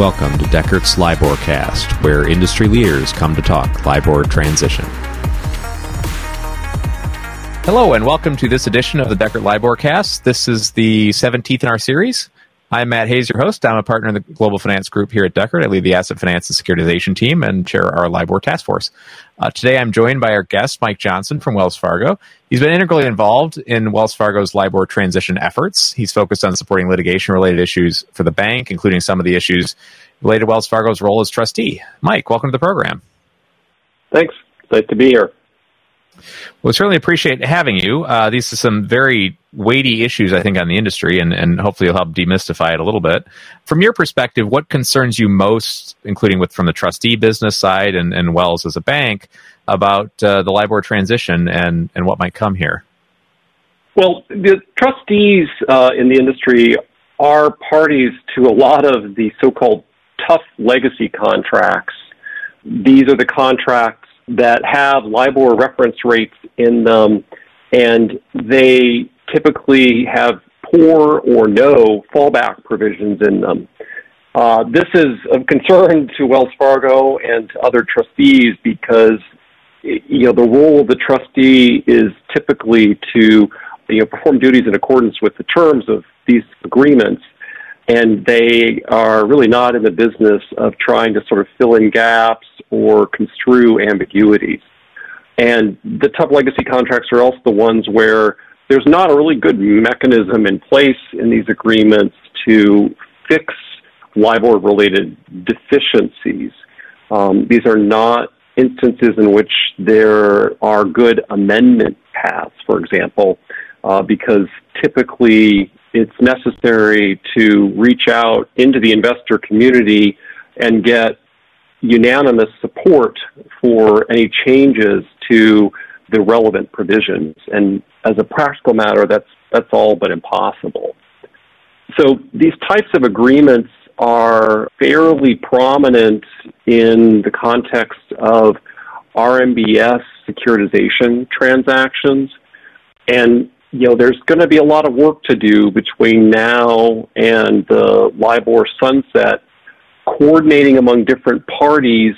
Welcome to Dechert's LIBOR Cast, where industry leaders come to talk LIBOR transition. Hello, and welcome to this edition of the Deckert LIBOR Cast. This is the 17th in our series. I'm Matt Hayes, your host. I'm a partner in the Global Finance Group here at Dechert. I lead the Asset Finance and Securitization team and chair our LIBOR task force. Uh, today, I'm joined by our guest, Mike Johnson from Wells Fargo. He's been integrally involved in Wells Fargo's LIBOR transition efforts. He's focused on supporting litigation related issues for the bank, including some of the issues related to Wells Fargo's role as trustee. Mike, welcome to the program. Thanks. Nice to be here. Well, certainly appreciate having you. Uh, these are some very weighty issues, I think, on the industry, and, and hopefully you'll help demystify it a little bit. From your perspective, what concerns you most, including with from the trustee business side and, and Wells as a bank, about uh, the LIBOR transition and, and what might come here? Well, the trustees uh, in the industry are parties to a lot of the so-called tough legacy contracts. These are the contracts that have LIBOR reference rates in them, and they typically have poor or no fallback provisions in them. Uh, this is of concern to Wells Fargo and to other trustees because you know the role of the trustee is typically to you know perform duties in accordance with the terms of these agreements and they are really not in the business of trying to sort of fill in gaps or construe ambiguities. And the tough legacy contracts are also the ones where there's not a really good mechanism in place in these agreements to fix LIBOR related deficiencies. Um, these are not instances in which there are good amendment paths, for example, uh, because typically it's necessary to reach out into the investor community and get unanimous support for any changes to the relevant provisions. And as a practical matter, that's that's all but impossible. So these types of agreements are fairly prominent in the context of RMBS securitization transactions. And you know, there's going to be a lot of work to do between now and the LIBOR sunset, coordinating among different parties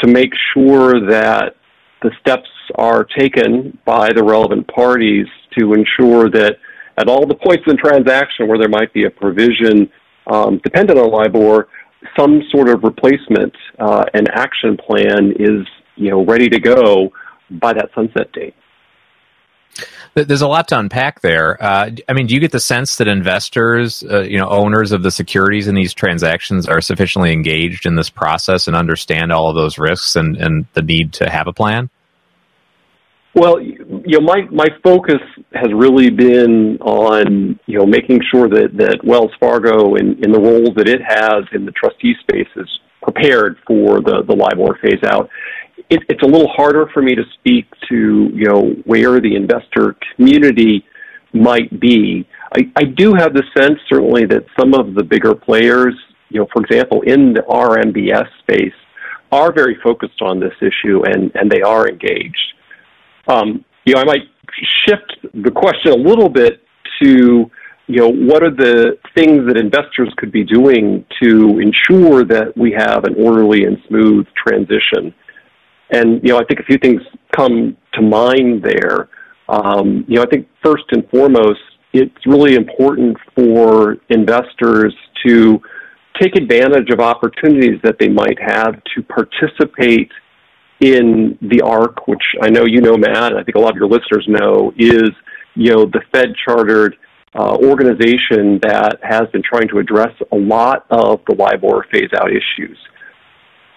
to make sure that the steps are taken by the relevant parties to ensure that at all the points in the transaction where there might be a provision um, dependent on LIBOR, some sort of replacement uh, and action plan is you know ready to go by that sunset date. There's a lot to unpack there. Uh, I mean, do you get the sense that investors, uh, you know, owners of the securities in these transactions are sufficiently engaged in this process and understand all of those risks and, and the need to have a plan? Well, you know, my my focus has really been on you know making sure that that Wells Fargo, in in the role that it has in the trustee space, is prepared for the the LIBOR phase out it, it's a little harder for me to speak to you know where the investor community might be. I, I do have the sense certainly that some of the bigger players, you know, for example, in the RMBS space, are very focused on this issue and and they are engaged. Um, you know, I might shift the question a little bit to you know, what are the things that investors could be doing to ensure that we have an orderly and smooth transition? And, you know, I think a few things come to mind there. Um, you know, I think first and foremost, it's really important for investors to take advantage of opportunities that they might have to participate in the ARC, which I know you know, Matt, and I think a lot of your listeners know, is you know the Fed chartered uh, organization that has been trying to address a lot of the LIBOR phase out issues.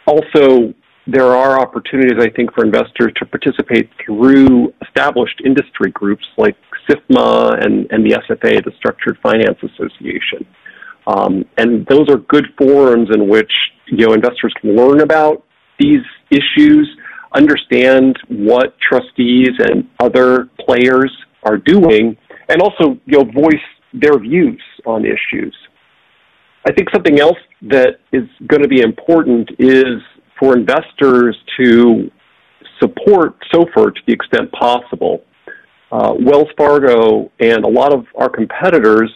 Also, there are opportunities, I think, for investors to participate through established industry groups like SIFMA and, and the SFA, the Structured Finance Association. Um, and those are good forums in which you know investors can learn about these issues, understand what trustees and other players are doing, and also you know voice their views on issues. I think something else that is going to be important is for investors to support SOFR to the extent possible. Uh, Wells Fargo and a lot of our competitors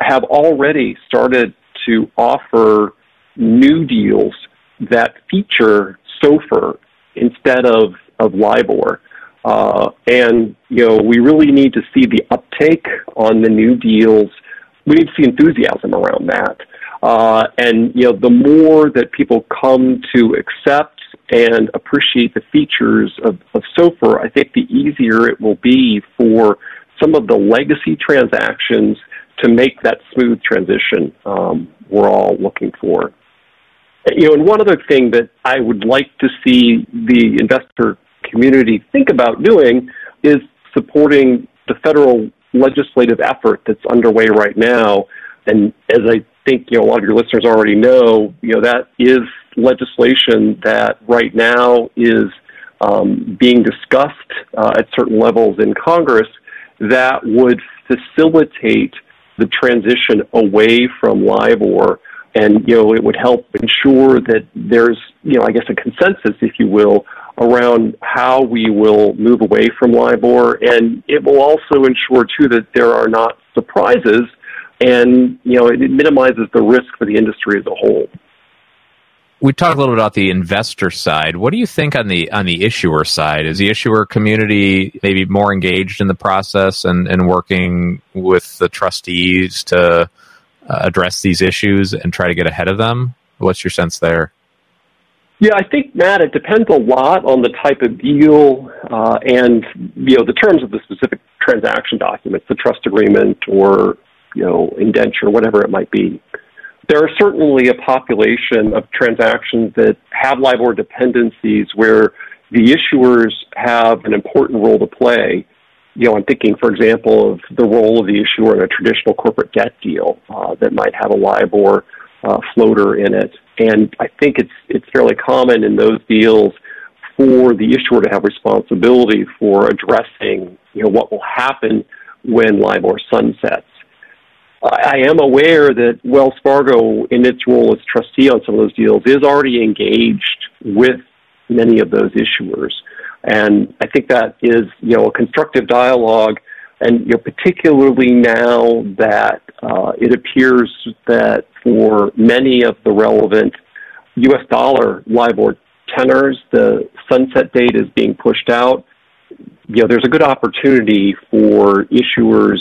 have already started to offer new deals that feature SOFR instead of, of LIBOR. Uh, and, you know, we really need to see the uptake on the new deals. We need to see enthusiasm around that. Uh, and, you know, the more that people come to accept and appreciate the features of, of SOFR, I think the easier it will be for some of the legacy transactions to make that smooth transition um, we're all looking for. You know, and one other thing that I would like to see the investor community think about doing is supporting the federal legislative effort that's underway right now. And as I think you know a lot of your listeners already know, you know that is legislation that right now is um, being discussed uh, at certain levels in Congress that would facilitate the transition away from LIBOR and you know it would help ensure that there's you know I guess a consensus, if you will, around how we will move away from LIBOR, and it will also ensure too that there are not surprises, and you know it minimizes the risk for the industry as a whole. We talked a little bit about the investor side. What do you think on the on the issuer side? Is the issuer community maybe more engaged in the process and, and working with the trustees to uh, address these issues and try to get ahead of them? What's your sense there? Yeah, I think Matt, it depends a lot on the type of deal uh, and you know the terms of the specific transaction documents, the trust agreement or you know indenture, whatever it might be. There are certainly a population of transactions that have LIBOR dependencies where the issuers have an important role to play you know, I'm thinking, for example, of the role of the issuer in a traditional corporate debt deal uh, that might have a LIBOR uh, floater in it. And I think it's it's fairly common in those deals for the issuer to have responsibility for addressing, you know, what will happen when LIBOR sunsets. I am aware that Wells Fargo, in its role as trustee on some of those deals, is already engaged with many of those issuers. And I think that is, you know, a constructive dialogue. And, you know, particularly now that uh, it appears that for many of the relevant U.S. dollar LIBOR tenors, the sunset date is being pushed out. You know, there's a good opportunity for issuers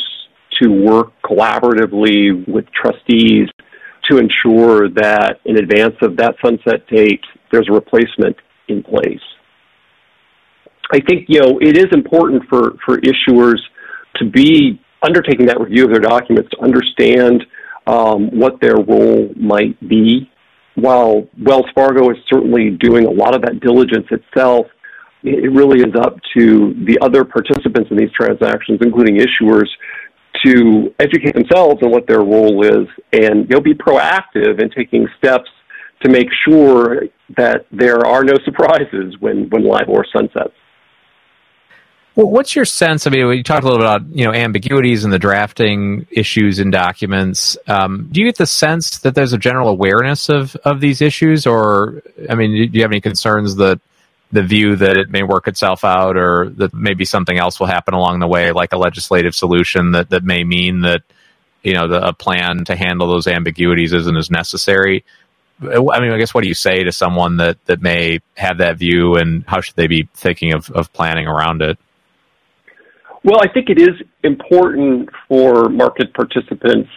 to work collaboratively with trustees to ensure that in advance of that sunset date, there's a replacement in place. I think you know it is important for for issuers to be undertaking that review of their documents to understand um, what their role might be. While Wells Fargo is certainly doing a lot of that diligence itself, it really is up to the other participants in these transactions, including issuers, to educate themselves on what their role is and they'll be proactive in taking steps to make sure that there are no surprises when when LIBOR sunsets. Well, what's your sense? I mean, you talked a little bit about you know ambiguities and the drafting issues in documents. Um, do you get the sense that there's a general awareness of of these issues, or I mean, do you have any concerns that the view that it may work itself out, or that maybe something else will happen along the way, like a legislative solution that that may mean that you know the, a plan to handle those ambiguities isn't as necessary? I mean, I guess what do you say to someone that that may have that view, and how should they be thinking of of planning around it? Well, I think it is important for market participants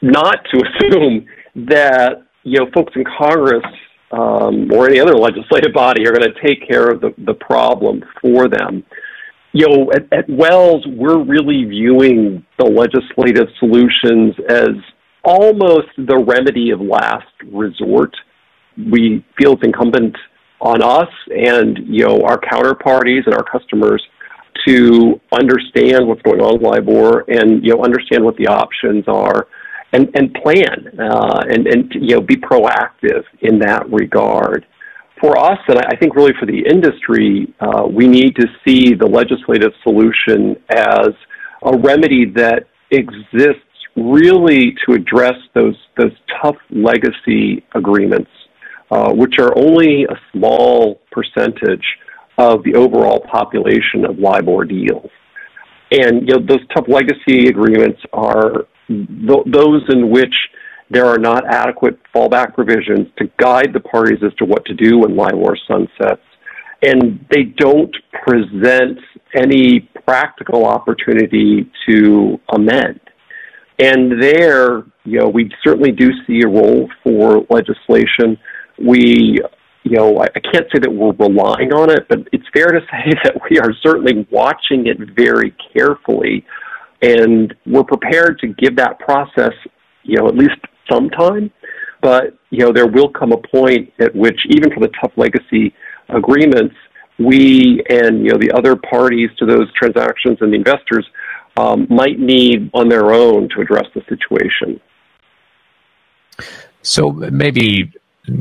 not to assume that you know folks in Congress um, or any other legislative body are going to take care of the, the problem for them. You know, at, at Wells, we're really viewing the legislative solutions as almost the remedy of last resort. We feel it's incumbent on us and you know our counterparties and our customers to understand what's going on with LIBOR and you know understand what the options are and and plan uh, and and you know be proactive in that regard. For us, and I think really for the industry, uh, we need to see the legislative solution as a remedy that exists really to address those those tough legacy agreements, uh, which are only a small percentage of the overall population of LIBOR deals. And you know, those tough legacy agreements are th- those in which there are not adequate fallback provisions to guide the parties as to what to do when LIBOR sunsets. And they don't present any practical opportunity to amend. And there, you know, we certainly do see a role for legislation. We, you know, I can't say that we're relying on it, but it's fair to say that we are certainly watching it very carefully. And we're prepared to give that process, you know, at least some time. But, you know, there will come a point at which, even for the tough legacy agreements, we and, you know, the other parties to those transactions and the investors um, might need on their own to address the situation. So maybe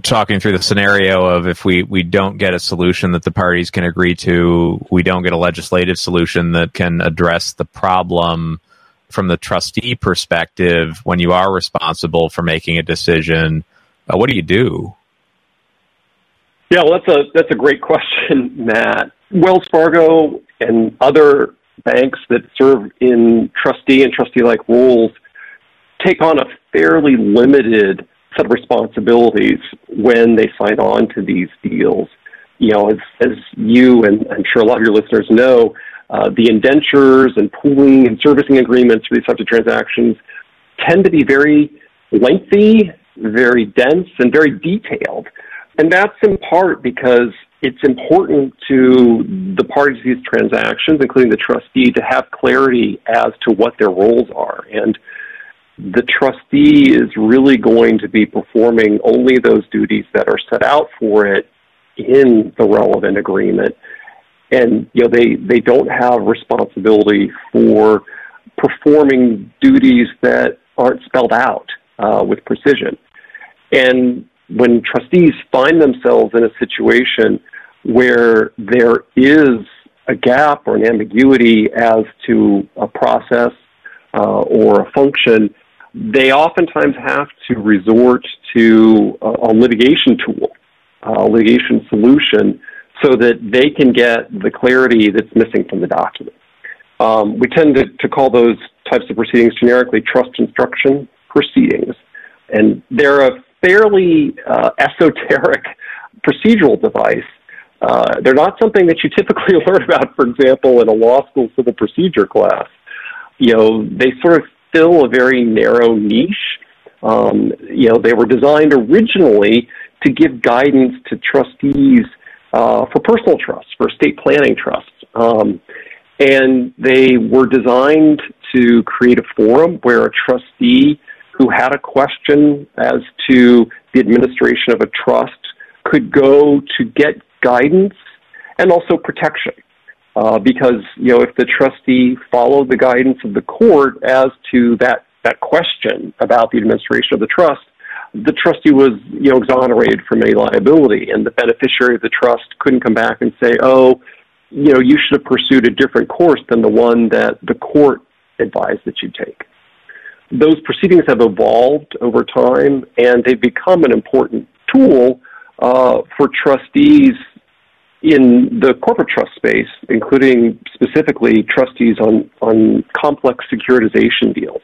talking through the scenario of if we, we don't get a solution that the parties can agree to, we don't get a legislative solution that can address the problem from the trustee perspective when you are responsible for making a decision. Uh, what do you do? Yeah, well, that's a that's a great question, Matt. Wells Fargo and other banks that serve in trustee and trustee-like roles take on a fairly limited set of responsibilities when they sign on to these deals. You know, as, as you and I'm sure a lot of your listeners know, uh, the indentures and pooling and servicing agreements for these types of transactions tend to be very lengthy, very dense, and very detailed. And that's in part because it's important to the parties to these transactions, including the trustee, to have clarity as to what their roles are. And the trustee is really going to be performing only those duties that are set out for it in the relevant agreement. And you know they, they don't have responsibility for performing duties that aren't spelled out uh, with precision. And when trustees find themselves in a situation where there is a gap or an ambiguity as to a process uh, or a function, they oftentimes have to resort to a, a litigation tool, a litigation solution, so that they can get the clarity that's missing from the document. Um, we tend to, to call those types of proceedings generically trust instruction proceedings. And they're a fairly uh, esoteric procedural device. Uh, they're not something that you typically learn about, for example, in a law school civil procedure class. You know, they sort of fill a very narrow niche. Um, you know, they were designed originally to give guidance to trustees uh, for personal trusts, for estate planning trusts. Um, and they were designed to create a forum where a trustee who had a question as to the administration of a trust could go to get guidance and also protection. Uh, because you know, if the trustee followed the guidance of the court as to that that question about the administration of the trust, the trustee was you know exonerated from any liability, and the beneficiary of the trust couldn't come back and say, "Oh, you know, you should have pursued a different course than the one that the court advised that you take." those proceedings have evolved over time and they've become an important tool uh, for trustees in the corporate trust space, including specifically trustees on, on complex securitization deals.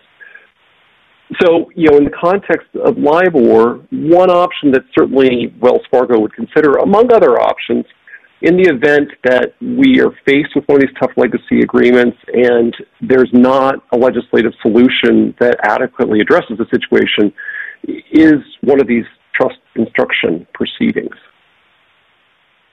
So, you know, in the context of LIBOR, one option that certainly Wells Fargo would consider, among other options, in the event that we are faced with one of these tough legacy agreements and there's not a legislative solution that adequately addresses the situation, is one of these trust instruction proceedings.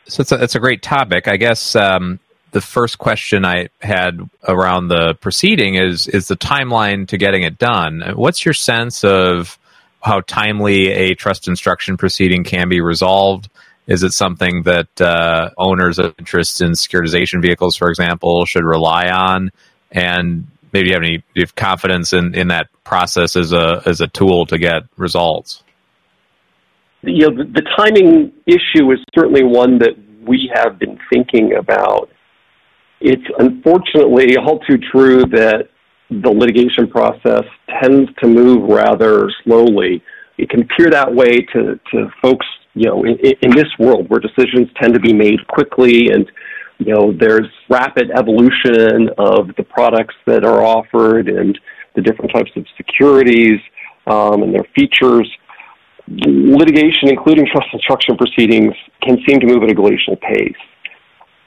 So it's a, it's a great topic. I guess um, the first question I had around the proceeding is is the timeline to getting it done. What's your sense of how timely a trust instruction proceeding can be resolved? Is it something that uh, owners of interest in securitization vehicles, for example, should rely on? And maybe you have any you have confidence in, in that process as a as a tool to get results? You know, the, the timing issue is certainly one that we have been thinking about. It's unfortunately all too true that the litigation process tends to move rather slowly. It can appear that way to, to folks you know, in, in this world where decisions tend to be made quickly and you know, there's rapid evolution of the products that are offered and the different types of securities. um, and their features, litigation, including trust instruction proceedings, can seem to move at a glacial pace.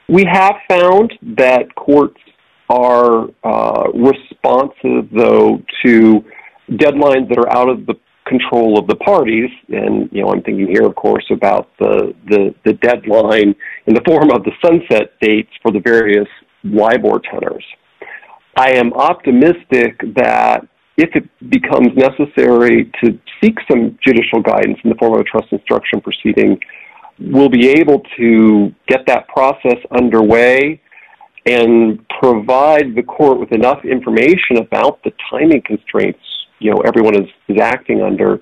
We have found that courts are uh, responsive, though, to deadlines that are out of the control of the parties. And you know, I'm thinking here, of course, about the the, the deadline in the form of the sunset dates for the various LIBOR tenors. I am optimistic that if it becomes necessary to seek some judicial guidance in the form of a trust instruction proceeding, we'll be able to get that process underway and provide the court with enough information about the timing constraints you know everyone is, is acting under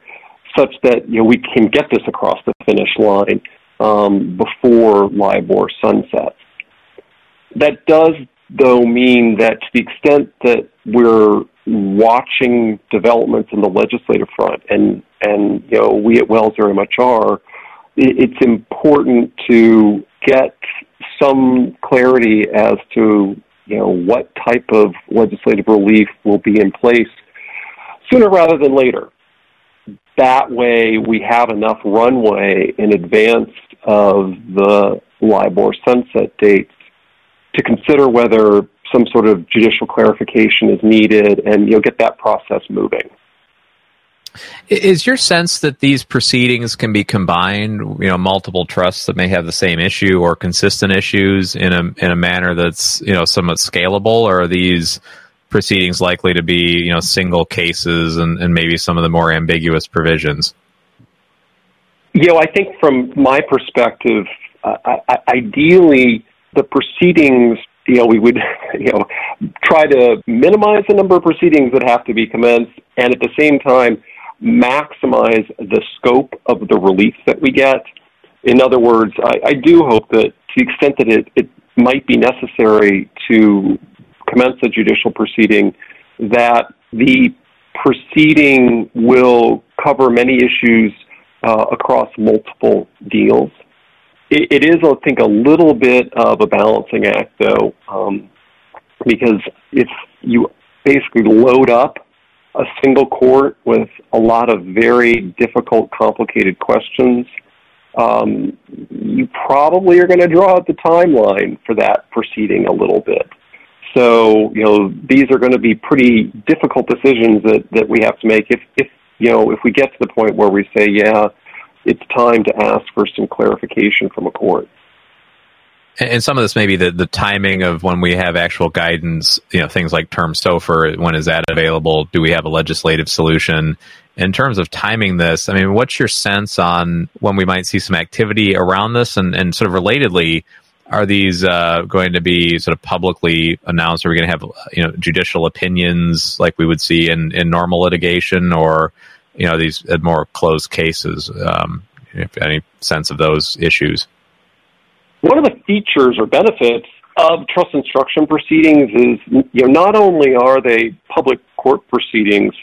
such that you know we can get this across the finish line um, before LIBOR sunsets. That does though mean that to the extent that we're watching developments in the legislative front, and and you know we at Wells very much are, it's important to get some clarity as to you know what type of legislative relief will be in place sooner rather than later. That way, we have enough runway in advance of the LIBOR sunset dates to consider whether some sort of judicial clarification is needed and you'll get that process moving. Is your sense that these proceedings can be combined, you know, multiple trusts that may have the same issue or consistent issues in a in a manner that's, you know, somewhat scalable or are these proceedings likely to be, you know, single cases and, and maybe some of the more ambiguous provisions? You know, I think from my perspective, uh, I, ideally the proceedings, you know, we would, you know, try to minimize the number of proceedings that have to be commenced, and at the same time, maximize the scope of the relief that we get. In other words, I, I do hope that to the extent that it, it might be necessary to commence a judicial proceeding, that the proceeding will cover many issues uh, across multiple deals it, it is, I think, a little bit of a balancing act, though, um, because if you basically load up a single court with a lot of very difficult, complicated questions, um, you probably are going to draw out the timeline for that proceeding a little bit. So, you know, these are going to be pretty difficult decisions that, that we have to make. If, if, you know, if we get to the point where we say, yeah, it's time to ask for some clarification from a court. And some of this may be the, the timing of when we have actual guidance, you know, things like term SOFR, when is that available? Do we have a legislative solution? In terms of timing this, I mean, what's your sense on when we might see some activity around this? And, and sort of relatedly, are these uh, going to be sort of publicly announced? Are we going to have, you know, judicial opinions like we would see in, in normal litigation or you know these more closed cases. Um, if any sense of those issues. One of the features or benefits of trust instruction proceedings is you know not only are they public court proceedings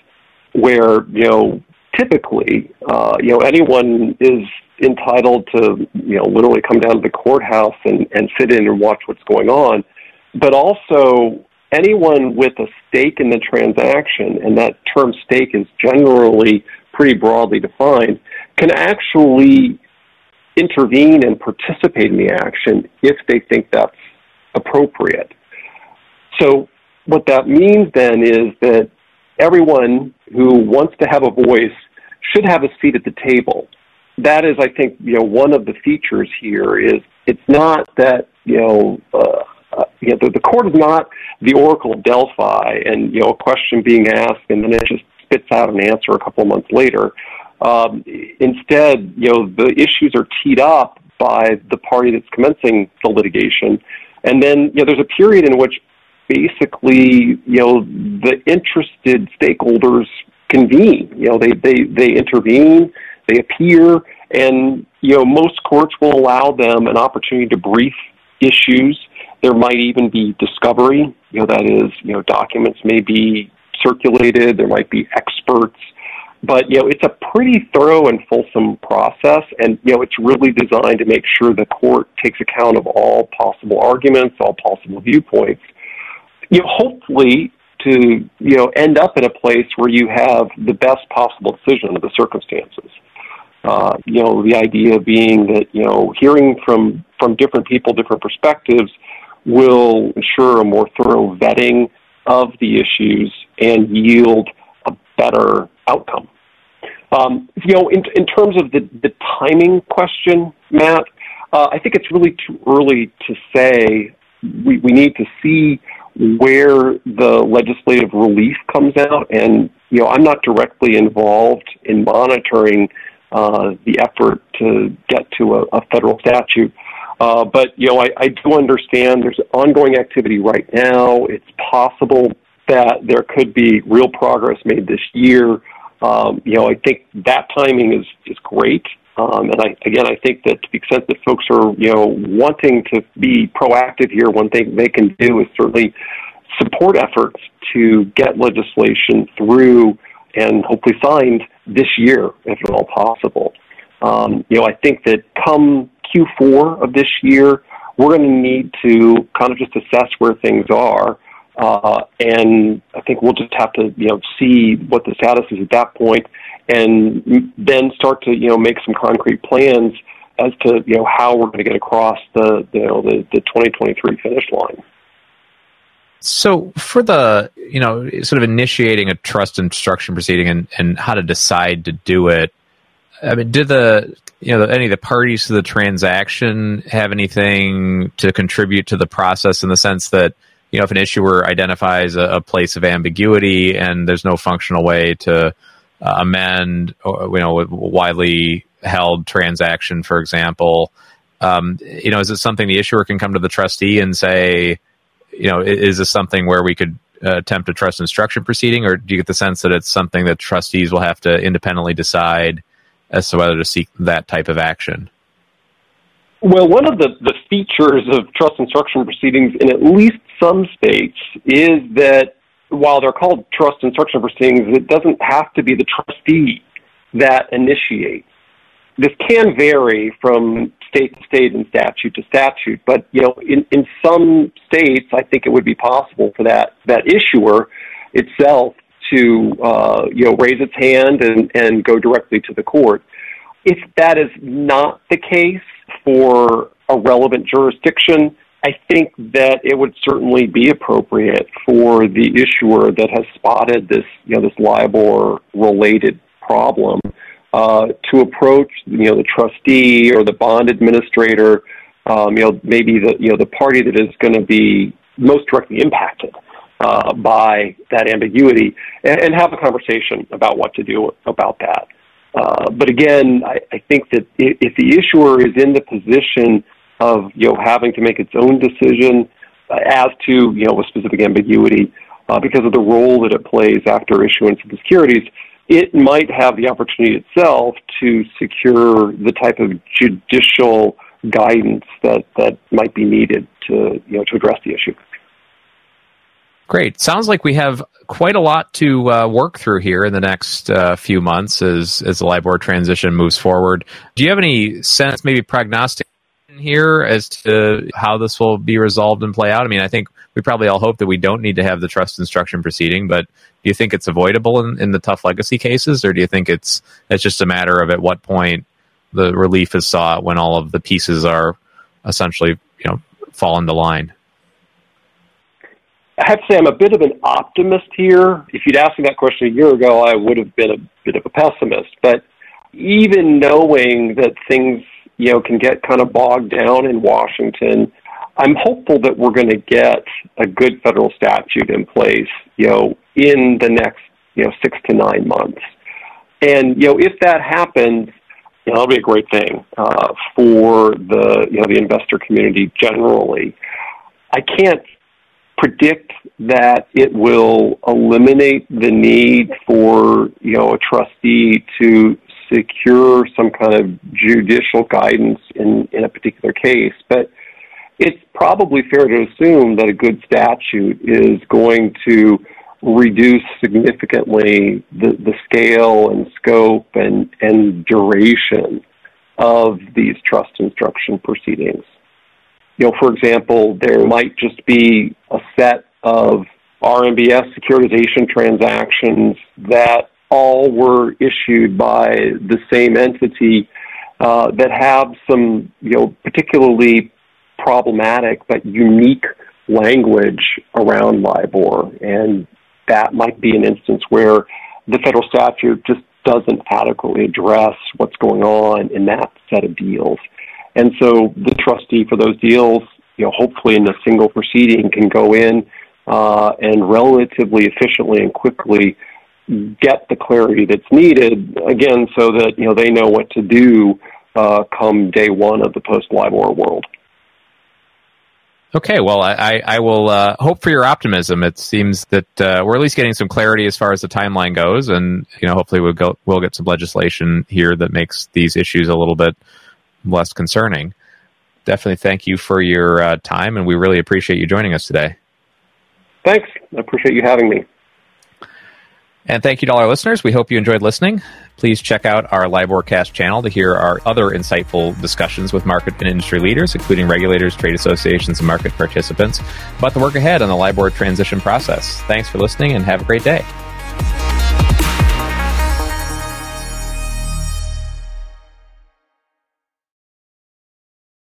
where you know typically uh, you know anyone is entitled to you know literally come down to the courthouse and, and sit in and watch what's going on, but also anyone with a stake in the transaction, and that term stake is generally pretty broadly defined, can actually intervene and participate in the action if they think that's appropriate. So, what that means then is that everyone who wants to have a voice should have a seat at the table. That is, I think, you know, one of the features here is it's not that you know uh, uh, you know, the, the court is not the Oracle of Delphi, and you know, a question being asked, and then it just spits out an answer a couple of months later. Um, instead, you know, the issues are teed up by the party that's commencing the litigation, and then you know, there's a period in which basically, you know, the interested stakeholders convene. You know, they they they intervene, they appear, and you know, most courts will allow them an opportunity to brief issues there might even be discovery, you know, that is, you know, documents may be circulated, there might be experts, but you know, it's a pretty thorough and fulsome process, and you know, it's really designed to make sure the court takes account of all possible arguments, all possible viewpoints. You know, hopefully, to you know end up in a place where you have the best possible decision of the circumstances. Uh, you know, the idea being that you know hearing from from different people, different perspectives, will ensure a more thorough vetting of the issues and yield a better outcome. Um, you know, in, in terms of the, the timing question, Matt, uh, I think it's really too early to say. We, we need to see where the legislative relief comes out, and you know, I'm not directly involved in monitoring uh, the effort to get to a, a federal statute. Uh, but you know, I, I do understand there's ongoing activity right now. It's possible that there could be real progress made this year. Um, you know, I think that timing is is great. Um, and I, again, I think that to the extent that folks are, you know, wanting to be proactive here, one thing they can do is certainly support efforts to get legislation through and hopefully signed this year, if at all possible. Um, you know, I think that come Q4 of this year, we're going to need to kind of just assess where things are. Uh, and I think we'll just have to, you know, see what the status is at that point, and then start to, you know, make some concrete plans as to, you know, how we're going to get across the, you know, the, the 2023 finish line. So, for the you know, sort of initiating a trust instruction proceeding and, and how to decide to do it, I mean, did the you know any of the parties to the transaction have anything to contribute to the process in the sense that you know if an issuer identifies a, a place of ambiguity and there's no functional way to uh, amend or, you know a widely held transaction for example um, you know is it something the issuer can come to the trustee and say you know is this something where we could uh, attempt a trust instruction proceeding? Or do you get the sense that it's something that trustees will have to independently decide as to whether to seek that type of action? Well, one of the, the features of trust instruction proceedings in at least some states is that while they're called trust instruction proceedings, it doesn't have to be the trustee that initiates. This can vary from state to state and statute to statute, but you know, in, in some states, I think it would be possible for that that issuer itself to uh, you know raise its hand and, and go directly to the court. If that is not the case for a relevant jurisdiction, I think that it would certainly be appropriate for the issuer that has spotted this you know this LIBOR related problem uh, to approach you know the trustee or the bond administrator, um, you know maybe the you know the party that is going to be most directly impacted uh, by that ambiguity and, and, have a conversation about what to do about that. Uh, but again, I, I, think that if the issuer is in the position of you know having to make its own decision as to you know a specific ambiguity uh, because of the role that it plays after issuance of the securities, it might have the opportunity itself to secure the type of judicial guidance that, that might be needed to you know to address the issue. Great. Sounds like we have quite a lot to uh, work through here in the next uh, few months as as the LIBOR transition moves forward. Do you have any sense, maybe prognostic here as to how this will be resolved and play out? I mean, I think we probably all hope that we don't need to have the trust instruction proceeding, but do you think it's avoidable in, in the tough legacy cases, or do you think it's it's just a matter of at what point the relief is sought when all of the pieces are essentially you know fall into line? I have to say I'm a bit of an optimist here. If you'd asked me that question a year ago, I would have been a bit of a pessimist. But even knowing that things, you know, can get kind of bogged down in Washington, I'm hopeful that we're going to get a good federal statute in place, you know, in the next, you know, six to nine months. And you know, if that happens, you know, that'll be a great thing uh, for the you know the investor community generally. I can't predict that it will eliminate the need for you know a trustee to secure some kind of judicial guidance in, in a particular case, but it's probably fair to assume that a good statute is going to reduce significantly the, the scale and scope and, and duration of these trust instruction proceedings you know, for example, there might just be a set of RMBS securitization transactions that all were issued by the same entity uh, that have some, you know, particularly problematic but unique language around LIBOR. And that might be an instance where the federal statute just doesn't adequately address what's going on in that set of deals. And so the trustee for those deals, you know, hopefully in a single proceeding can go in uh, and relatively efficiently and quickly get the clarity that's needed, again, so that, you know, they know what to do uh, come day one of the post-LIBOR world. Okay, well, I, I will uh, hope for your optimism. It seems that uh, we're at least getting some clarity as far as the timeline goes, and you know, hopefully, we'll go, we'll get some legislation here that makes these issues a little bit less concerning. Definitely, thank you for your uh, time, and we really appreciate you joining us today. Thanks. I appreciate you having me. And thank you to all our listeners. We hope you enjoyed listening. Please check out our LIBORcast channel to hear our other insightful discussions with market and industry leaders, including regulators, trade associations, and market participants, about the work ahead on the LIBOR transition process. Thanks for listening and have a great day.